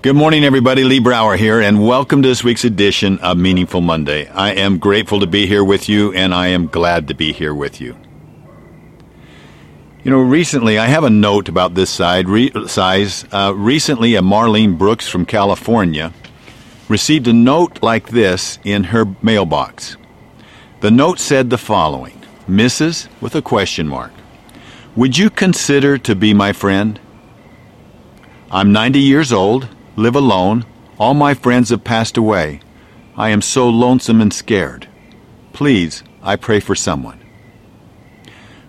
Good morning, everybody. Lee Brower here, and welcome to this week's edition of Meaningful Monday. I am grateful to be here with you, and I am glad to be here with you. You know, recently, I have a note about this side, re- size. Uh, recently, a Marlene Brooks from California received a note like this in her mailbox. The note said the following Mrs. with a question mark. Would you consider to be my friend? I'm 90 years old live alone. All my friends have passed away. I am so lonesome and scared. Please, I pray for someone.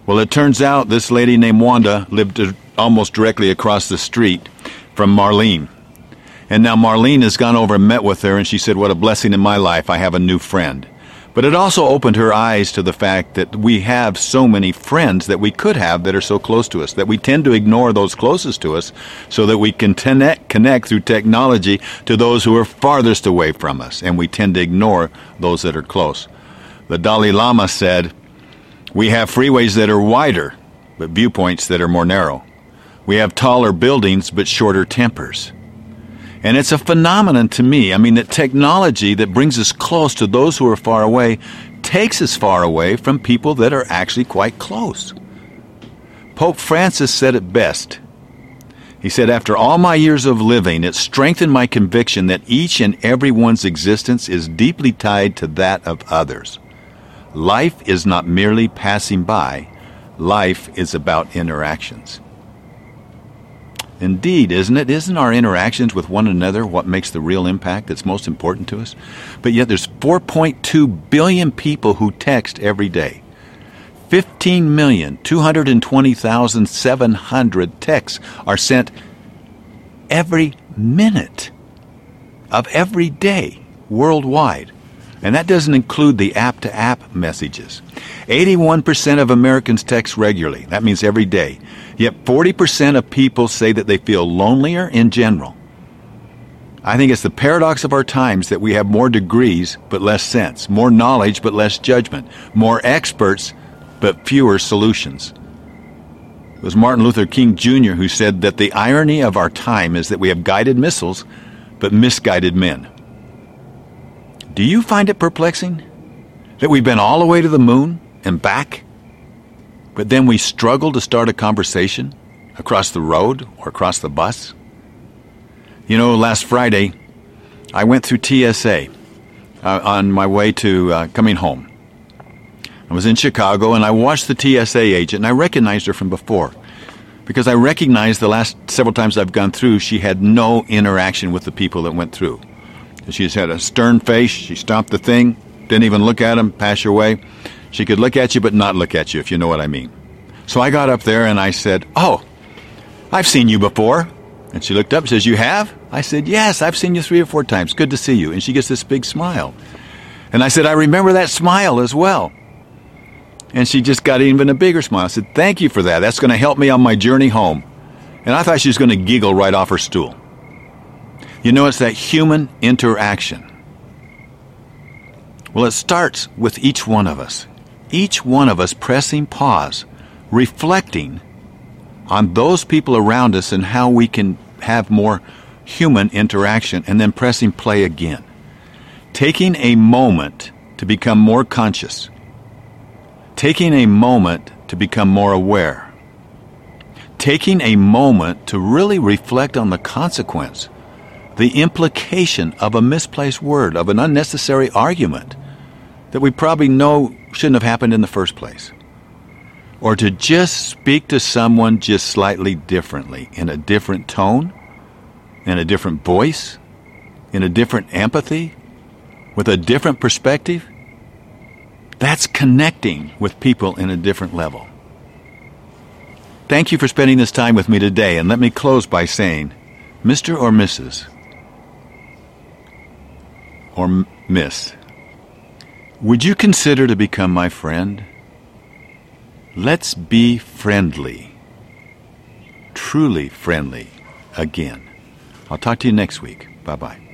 Well, it turns out this lady named Wanda lived almost directly across the street from Marlene. And now Marlene has gone over and met with her, and she said, What a blessing in my life. I have a new friend. But it also opened her eyes to the fact that we have so many friends that we could have that are so close to us, that we tend to ignore those closest to us so that we can connect, connect through technology to those who are farthest away from us, and we tend to ignore those that are close. The Dalai Lama said, We have freeways that are wider, but viewpoints that are more narrow. We have taller buildings, but shorter tempers. And it's a phenomenon to me. I mean, that technology that brings us close to those who are far away takes us far away from people that are actually quite close. Pope Francis said it best. He said, After all my years of living, it strengthened my conviction that each and every one's existence is deeply tied to that of others. Life is not merely passing by, life is about interactions. Indeed, isn't it? Isn't our interactions with one another what makes the real impact that's most important to us? But yet there's 4.2 billion people who text every day. 15,220,700 texts are sent every minute of every day worldwide. And that doesn't include the app to app messages. 81% of Americans text regularly. That means every day. Yet 40% of people say that they feel lonelier in general. I think it's the paradox of our times that we have more degrees but less sense, more knowledge but less judgment, more experts but fewer solutions. It was Martin Luther King Jr. who said that the irony of our time is that we have guided missiles but misguided men. Do you find it perplexing that we've been all the way to the moon and back, but then we struggle to start a conversation across the road or across the bus? You know, last Friday, I went through TSA uh, on my way to uh, coming home. I was in Chicago and I watched the TSA agent and I recognized her from before because I recognized the last several times I've gone through, she had no interaction with the people that went through. She just had a stern face. She stopped the thing, didn't even look at him, pass your way. She could look at you, but not look at you, if you know what I mean. So I got up there and I said, Oh, I've seen you before. And she looked up and says, You have? I said, Yes, I've seen you three or four times. Good to see you. And she gets this big smile. And I said, I remember that smile as well. And she just got even a bigger smile. I said, Thank you for that. That's going to help me on my journey home. And I thought she was going to giggle right off her stool. You know, it's that human interaction. Well, it starts with each one of us. Each one of us pressing pause, reflecting on those people around us and how we can have more human interaction, and then pressing play again. Taking a moment to become more conscious. Taking a moment to become more aware. Taking a moment to really reflect on the consequence the implication of a misplaced word, of an unnecessary argument that we probably know shouldn't have happened in the first place. Or to just speak to someone just slightly differently, in a different tone, in a different voice, in a different empathy, with a different perspective. That's connecting with people in a different level. Thank you for spending this time with me today, and let me close by saying, Mr. or Mrs., or miss, would you consider to become my friend? Let's be friendly, truly friendly again. I'll talk to you next week. Bye bye.